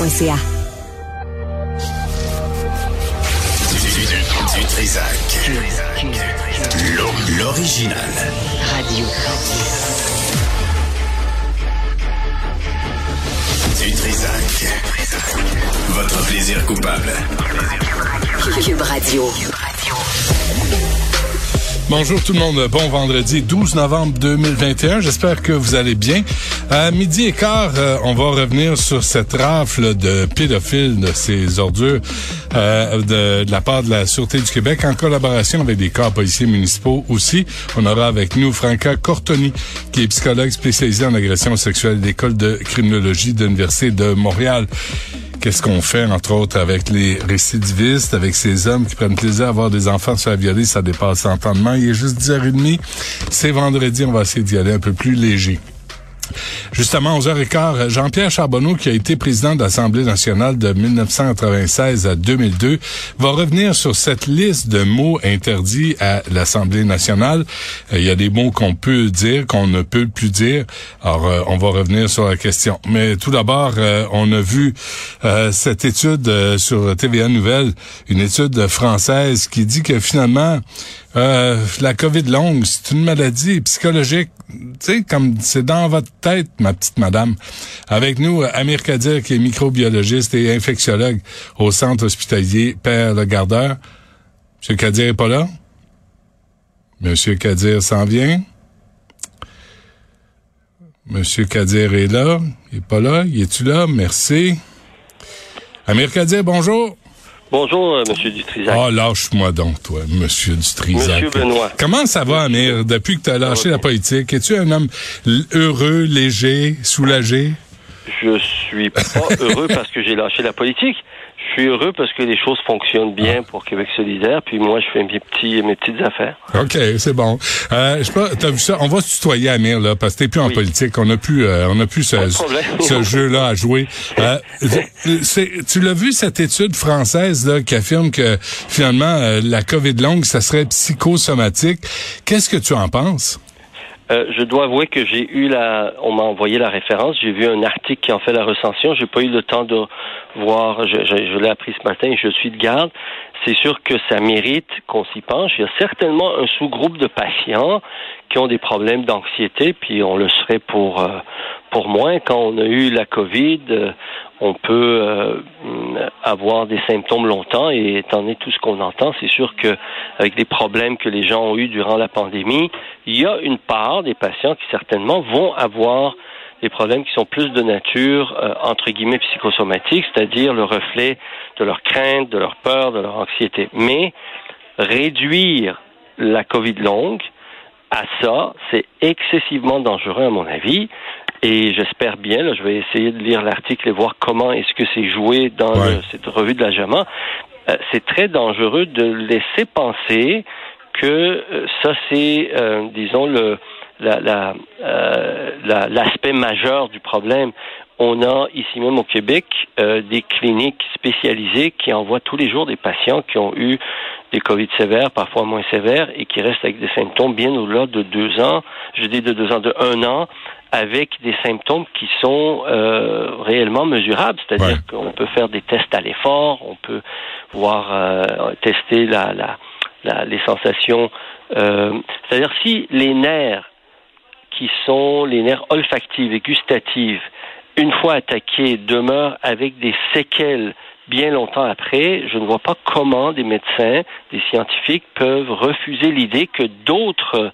cube.ca. Du Trisac. L'original. Radio. Du Trisac. Votre plaisir coupable. Cube Radio. Bonjour tout le monde, bon vendredi 12 novembre 2021, j'espère que vous allez bien. À midi et quart, euh, on va revenir sur cette rafle de pédophiles, de ces ordures euh, de, de, la part de la Sûreté du Québec, en collaboration avec des corps policiers municipaux aussi. On aura avec nous Franca Cortoni, qui est psychologue spécialisée en agression sexuelle de l'École de criminologie de l'Université de Montréal. Qu'est-ce qu'on fait, entre autres, avec les récidivistes, avec ces hommes qui prennent plaisir à avoir des enfants se faire violer, ça dépasse l'entendement. Il est juste 10h30. C'est vendredi, on va essayer d'y aller un peu plus léger. Justement, 11h15, Jean-Pierre Charbonneau, qui a été président de l'Assemblée nationale de 1996 à 2002, va revenir sur cette liste de mots interdits à l'Assemblée nationale. Euh, il y a des mots qu'on peut dire, qu'on ne peut plus dire. Alors, euh, on va revenir sur la question. Mais tout d'abord, euh, on a vu cette étude sur TVA Nouvelle, une étude française qui dit que finalement, la COVID longue, c'est une maladie psychologique tu sais, comme c'est dans votre tête, ma petite madame. Avec nous, Amir Kadir, qui est microbiologiste et infectiologue au centre hospitalier Père Le Gardeur. Monsieur Kadir est pas là? Monsieur Kadir s'en vient? Monsieur Kadir est là? Il est pas là? Il est-tu là? Merci. Amir Kadir, bonjour. Bonjour, euh, Monsieur Dutrisac. Ah, lâche-moi donc, toi, Monsieur Dutrisac. Monsieur Benoît. Comment ça va, Amir, depuis que tu as lâché la politique? Es-tu un homme heureux, léger, soulagé? Je suis pas heureux parce que j'ai lâché la politique. Je suis heureux parce que les choses fonctionnent bien pour Québec solidaire, puis moi, je fais mes, petits, mes petites affaires. OK, c'est bon. Euh, je sais pas, t'as vu ça? On va se tutoyer, Amir, là, parce que t'es plus en politique. On n'a plus, euh, on a plus ce, ce jeu-là à jouer. Euh, tu l'as vu, cette étude française là, qui affirme que, finalement, euh, la COVID longue, ça serait psychosomatique. Qu'est-ce que tu en penses? Euh, je dois avouer que j'ai eu la, on m'a envoyé la référence, j'ai vu un article qui en fait la recension, j'ai pas eu le temps de voir, je, je, je l'ai appris ce matin je suis de garde. C'est sûr que ça mérite qu'on s'y penche. Il y a certainement un sous-groupe de patients qui ont des problèmes d'anxiété, puis on le serait pour euh, pour moins quand on a eu la COVID, euh, on peut euh, avoir des symptômes longtemps et étant donné tout ce qu'on entend, c'est sûr que avec les problèmes que les gens ont eu durant la pandémie, il y a une part des patients qui certainement vont avoir des problèmes qui sont plus de nature euh, entre guillemets psychosomatique, c'est-à-dire le reflet de leur crainte, de leur peur, de leur anxiété. Mais réduire la COVID longue à ça, c'est excessivement dangereux à mon avis. Et j'espère bien, là, je vais essayer de lire l'article et voir comment est-ce que c'est joué dans cette revue de la JAMA. Euh, c'est très dangereux de laisser penser que euh, ça c'est, euh, disons, le l'aspect majeur du problème. On a ici même au Québec des cliniques spécialisées qui envoient tous les jours des patients qui ont eu des COVID sévères, parfois moins sévères, et qui restent avec des symptômes bien au-delà de deux ans, je dis de deux ans, de un an, avec des symptômes qui sont euh, réellement mesurables, c'est-à-dire qu'on peut faire des tests à l'effort, on peut voir euh, tester la, la, les sensations. Euh, c'est-à-dire si les nerfs qui sont les nerfs olfactifs et gustatifs, une fois attaqués, demeurent avec des séquelles bien longtemps après, je ne vois pas comment des médecins, des scientifiques peuvent refuser l'idée que d'autres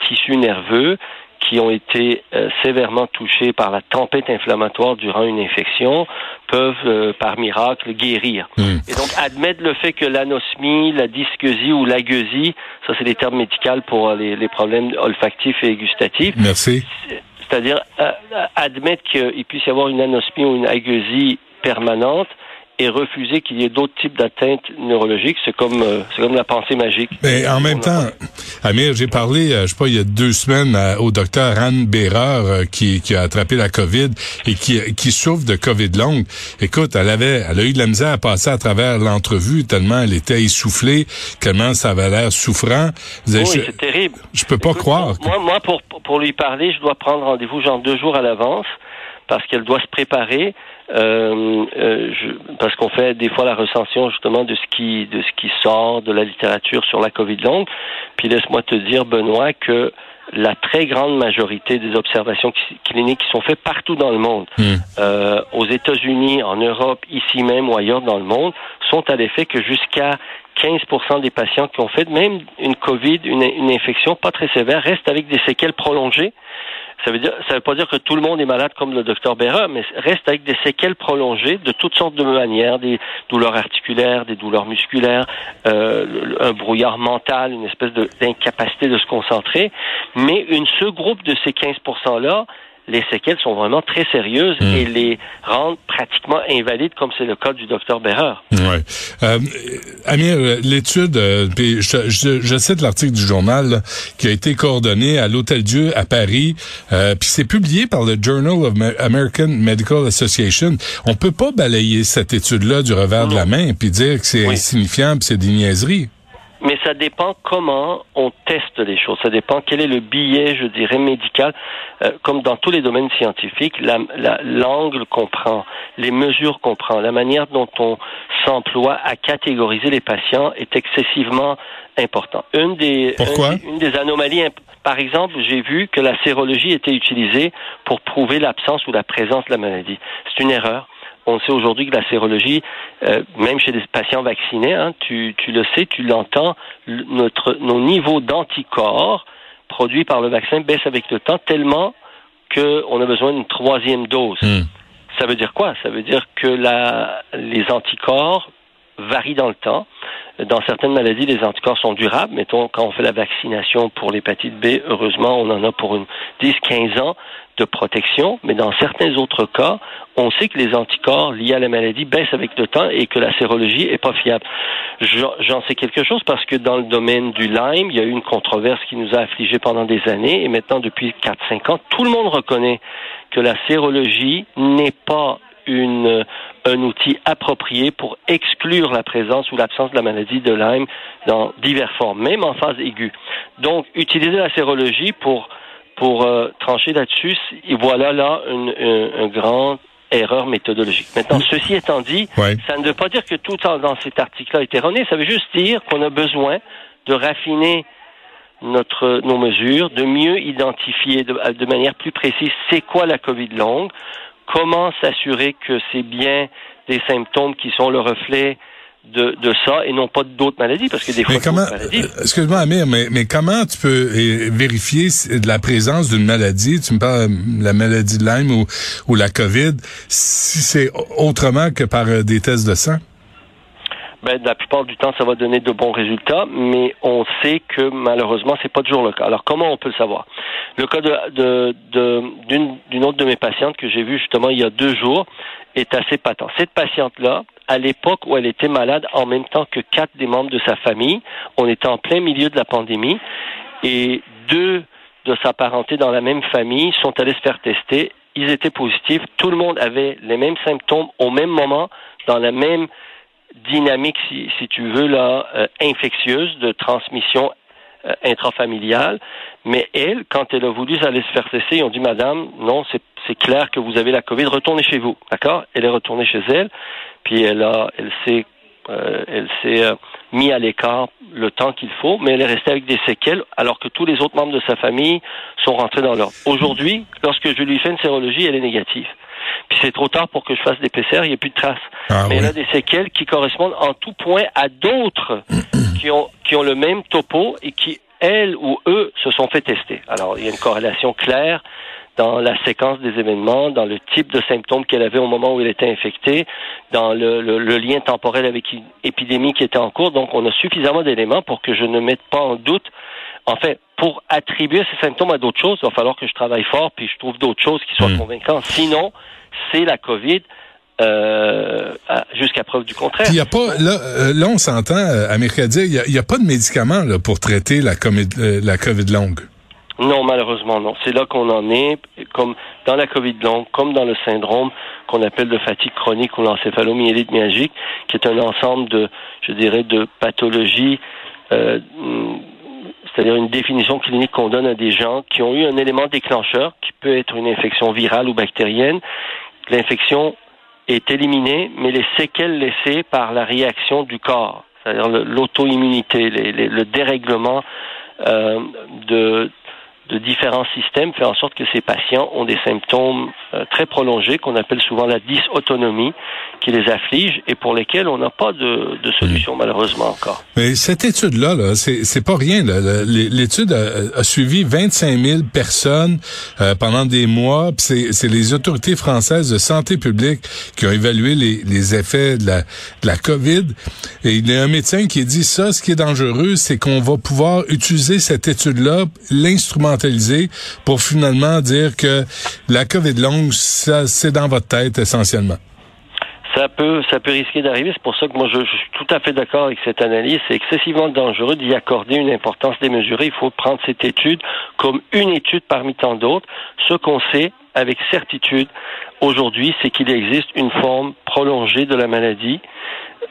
tissus nerveux qui ont été euh, sévèrement touchés par la tempête inflammatoire durant une infection peuvent, euh, par miracle, guérir. Hmm. Et donc, admettre le fait que l'anosmie, la dysquesie ou l'agueusie, ça c'est des termes médicaux pour euh, les, les, problèmes olfactifs et gustatifs. Merci. C'est-à-dire admettre qu'il puisse y avoir une anosmie ou une agueusie permanente, et refuser qu'il y ait d'autres types d'atteintes neurologiques, c'est comme euh, c'est comme la pensée magique. Mais en même temps, Amir, j'ai parlé, euh, je sais pas, il y a deux semaines au docteur Anne Bérard euh, qui, qui a attrapé la COVID et qui, qui souffre de COVID longue. Écoute, elle avait, elle a eu de la misère à passer à travers l'entrevue tellement elle était essoufflée, tellement ça avait l'air souffrant. oui, c'est terrible. Je peux pas croire. Moi, moi, pour pour lui parler, je dois prendre rendez-vous genre deux jours à l'avance parce qu'elle doit se préparer euh, euh, je, parce qu'on fait des fois la recension justement de ce qui de ce qui sort de la littérature sur la COVID longue. Puis laisse-moi te dire, Benoît, que la très grande majorité des observations cliniques qui sont faites partout dans le monde, Hmm. euh, aux États-Unis, en Europe, ici même ou ailleurs dans le monde, sont à l'effet que jusqu'à 15% des patients qui ont fait même une COVID, une, une infection pas très sévère, restent avec des séquelles prolongées. Ça veut dire, ça veut pas dire que tout le monde est malade comme le docteur Béra, mais reste avec des séquelles prolongées de toutes sortes de manières, des douleurs articulaires, des douleurs musculaires, euh, un brouillard mental, une espèce de- d'incapacité de se concentrer. Mais une, ce groupe de ces 15% là, les séquelles sont vraiment très sérieuses Mm. et les rendent pratiquement invalides, comme c'est le cas du docteur Béra. Ouais. Euh, Amir, euh, l'étude, euh, je, je, je cite l'article du journal là, qui a été coordonné à l'Hôtel Dieu à Paris, euh, puis c'est publié par le Journal of American Medical Association. On peut pas balayer cette étude-là du revers de la main puis dire que c'est Oui. insignifiant, puis c'est des niaiseries. Mais ça dépend comment on teste les choses. Ça dépend quel est le billet, je dirais, médical. Euh, comme dans tous les domaines scientifiques, la- la- l'angle qu'on prend, les mesures qu'on prend, la manière dont on s'emploie à catégoriser les patients est excessivement important. Une des, Pourquoi? une des anomalies, par exemple, j'ai vu que la sérologie était utilisée pour prouver l'absence ou la présence de la maladie. C'est une erreur. On sait aujourd'hui que la sérologie, euh, même chez des patients vaccinés, hein, tu, tu le sais, tu l'entends, notre, nos niveaux d'anticorps produits par le vaccin baissent avec le temps tellement qu'on a besoin d'une troisième dose. Hmm. Ça veut dire quoi? Ça veut dire que la, les anticorps varient dans le temps. Dans certaines maladies, les anticorps sont durables. Mettons, quand on fait la vaccination pour l'hépatite B, heureusement, on en a pour une 10-15 ans de protection. Mais dans certains autres cas, on sait que les anticorps liés à la maladie baissent avec le temps et que la sérologie est pas fiable. J'en j'en sais quelque chose parce que dans le domaine du Lyme, il y a eu une controverse qui nous a affligés pendant des années et maintenant, depuis 4-5 ans, tout le monde reconnaît que la sérologie n'est pas une, un outil approprié pour exclure la présence ou l'absence de la maladie de Lyme dans diverses formes, même en phase aiguë. Donc, utiliser la sérologie pour, pour euh, trancher là-dessus, et voilà là une, une, une grande erreur méthodologique. Maintenant, ceci étant dit, Ouais. ça ne veut pas dire que tout en- dans cet article-là est erroné, ça veut juste dire qu'on a besoin de raffiner notre, nos mesures, de mieux identifier de, de manière plus précise c'est quoi la COVID longue, comment s'assurer que c'est bien des symptômes qui sont le reflet de, de ça et non pas d'autres maladies, parce que des fois, maladies, euh, excuse-moi Amir, mais, mais comment tu peux euh, vérifier la présence d'une maladie, tu me parles de la maladie de Lyme ou, ou la COVID, si c'est autrement que par euh, des tests de sang? Ben, la plupart du temps, ça va donner de bons résultats, mais on sait que malheureusement, c'est pas toujours le cas. Alors, comment on peut le savoir? Le cas de, de, de- d'une, d'une autre de mes patientes que j'ai vue justement il y a deux jours est assez patent. Cette patiente-là, à l'époque où elle était malade en même temps que quatre des membres de sa famille, on était en plein milieu de la pandémie et deux de sa parenté dans la même famille sont allés se faire tester. Ils étaient positifs. Tout le monde avait les mêmes symptômes au même moment, dans la même dynamique, si, si tu veux, là, euh, infectieuse de transmission euh, intrafamiliale. Mais elle, quand elle a voulu aller se faire tester, ils ont dit, Madame, non, c'est clair que vous avez la COVID, retournez chez vous. D'accord? Elle est retournée chez elle, puis elle a, elle s'est, euh, elle s'est euh, mis à l'écart le temps qu'il faut, mais elle est restée avec des séquelles, alors que tous les autres membres de sa famille sont rentrés dans l'ordre. Aujourd'hui, lorsque je lui fais une sérologie, elle est négative. Puis c'est trop tard pour que je fasse des PCR, il n'y a plus de traces. Ah mais oui. elle a des séquelles qui correspondent en tout point à d'autres qui ont, qui ont le même topo et qui, elles ou eux, se sont fait tester. Alors, il y a une corrélation claire dans la séquence des événements, dans le type de symptômes qu'elle avait au moment où elle était infectée, dans le, le- le lien temporel avec une épidémie qui était en cours. Donc, on a suffisamment d'éléments pour que je ne mette pas en doute. En fait, pour attribuer ces symptômes à d'autres choses, il va falloir que je travaille fort puis je trouve d'autres choses qui soient Hmm. convaincantes. Sinon, c'est la COVID euh, jusqu'à preuve du contraire. Il y a pas là, euh, là on s'entend euh, Amir Kadir, il y a, pas de médicaments là, pour traiter la COVID, euh, la COVID longue. Non, malheureusement, non. C'est là qu'on en est, comme dans la COVID longue, comme dans le syndrome qu'on appelle de fatigue chronique ou l'encéphalomyélite myalgique, qui est un ensemble de, je dirais, de pathologies, euh, c'est-à-dire une définition clinique qu'on donne à des gens qui ont eu un élément déclencheur, qui peut être une infection virale ou bactérienne. L'infection est éliminé, mais les séquelles laissées par la réaction du corps, c'est-à-dire l'auto-immunité, le dérèglement euh, de, de différents systèmes fait en sorte que ces patients ont des symptômes euh, très prolongés qu'on appelle souvent la dysautonomie qui les afflige et pour lesquels on n'a pas de, de solution hmm. malheureusement encore. Mais cette étude-là, -là, c'est pas rien. L'étude a, a, suivi 25 000 personnes euh, pendant des mois. C'est les autorités françaises de santé publique qui ont évalué les, les effets de la, de la COVID. Et il y a un médecin qui dit ça, ce qui est dangereux, c'est qu'on va pouvoir utiliser cette étude-là, l'instrument pour finalement dire que la COVID longue, ça, c'est dans votre tête essentiellement? Ça peut, ça peut risquer d'arriver. C'est pour ça que moi, je, suis tout à fait d'accord avec cette analyse. C'est excessivement dangereux d'y accorder une importance démesurée. Il faut prendre cette étude comme une étude parmi tant d'autres. Ce qu'on sait avec certitude aujourd'hui, c'est qu'il existe une forme prolongée de la maladie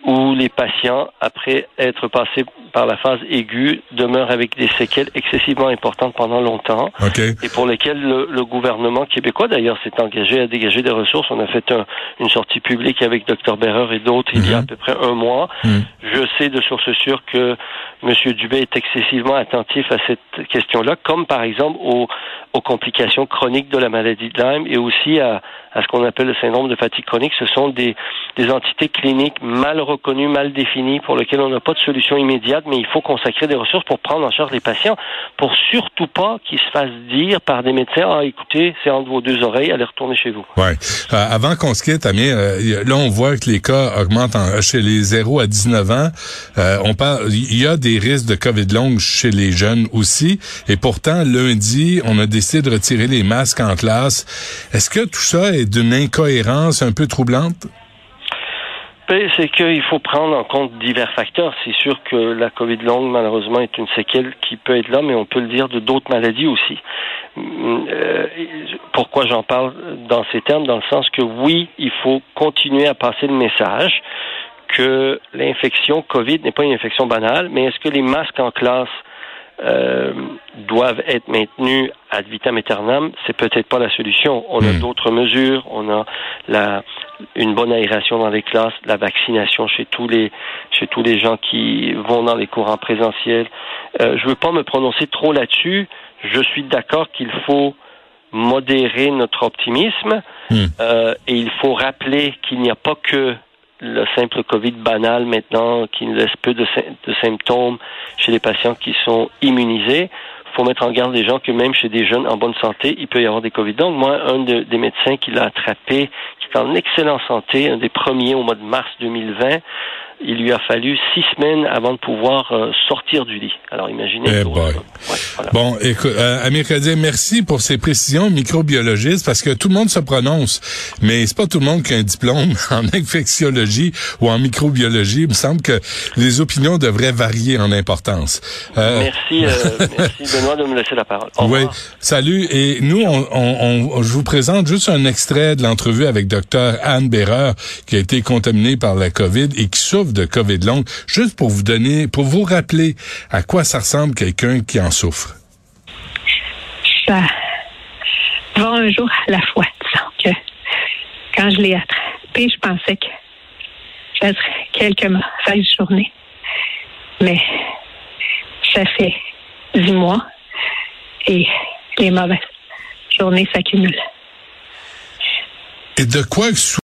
où les patients, après être passés par la phase aiguë, demeurent avec des séquelles excessivement importantes pendant longtemps et pour lesquelles le, gouvernement québécois, d'ailleurs, s'est engagé à dégager des ressources. On a fait une sortie publique avec Dr Berreur et d'autres il y a à mhm. peu près un mois. Mhm. Je sais de source sûre que M. Dubé est excessivement attentif à cette question-là, comme par exemple aux, aux complications chroniques de la maladie de Lyme et aussi à, à ce qu'on appelle le syndrome de fatigue chronique. Ce sont des, des entités cliniques mal reconnues, mal définies, pour lesquelles on n'a pas de solution immédiate, mais il faut consacrer des ressources pour prendre en charge les patients, pour surtout pas qu'ils se fassent dire par des médecins, ah écoutez, c'est entre vos deux oreilles, allez retourner chez vous. Ouais. Euh, avant qu'on se quitte, Amir, euh, là on voit que les cas augmentent chez les 0 à 19 ans. Euh, on parle, il y a des risques de COVID longue chez les jeunes aussi, et pourtant lundi, on a décidé de retirer les masques en classe. Est-ce que tout ça est d'une incohérence un peu troublante? C'est qu'il faut prendre en compte divers facteurs. C'est sûr que la COVID longue, malheureusement, est une séquelle qui peut être là, mais on peut le dire de d'autres maladies aussi. Euh, pourquoi j'en parle dans ces termes? Dans le sens que oui, il faut continuer à passer le message que l'infection COVID n'est pas une infection banale, mais est-ce que les masques en classe euh, doivent être maintenus ad vitam aeternam, c'est peut-être pas la solution. On a hmm. d'autres mesures, on a la, une bonne aération dans les classes, la vaccination chez tous les chez tous les gens qui vont dans les courants présentiels. Euh, je veux pas me prononcer trop là-dessus. Je suis d'accord qu'il faut modérer notre optimisme hmm. euh, et il faut rappeler qu'il n'y a pas que le simple COVID banal maintenant qui ne laisse peu de, symptômes chez les patients qui sont immunisés. Il faut mettre en garde les gens que même chez des jeunes en bonne santé, il peut y avoir des COVID. Donc, moi, un des médecins qui l'a attrapé, qui est en excellente santé, un des premiers au mois de mars 2020, il lui a fallu six semaines avant de pouvoir euh, sortir du lit. Alors imaginez. Eh bon, écoute, euh, Amir Kadir, merci pour ces précisions microbiologistes parce que tout le monde se prononce, mais c'est pas tout le monde qui a un diplôme en infectiologie ou en microbiologie. Il me semble que les opinions devraient varier en importance. Euh, merci, euh, merci Benoît de me laisser la parole. oui, salut. Et nous, on, on, je vous présente juste un extrait de l'entrevue avec Dr Anne Berreur qui a été contaminée par la COVID et qui souffre de COVID longue, juste pour vous donner, pour vous rappeler à quoi ça ressemble quelqu'un qui en souffre? Ça va un jour à la fois, disons que quand je l'ai attrapé, je pensais que ça serait quelques mauvaises journées. Mais ça fait dix mois et les mauvaises journées s'accumulent. Et de quoi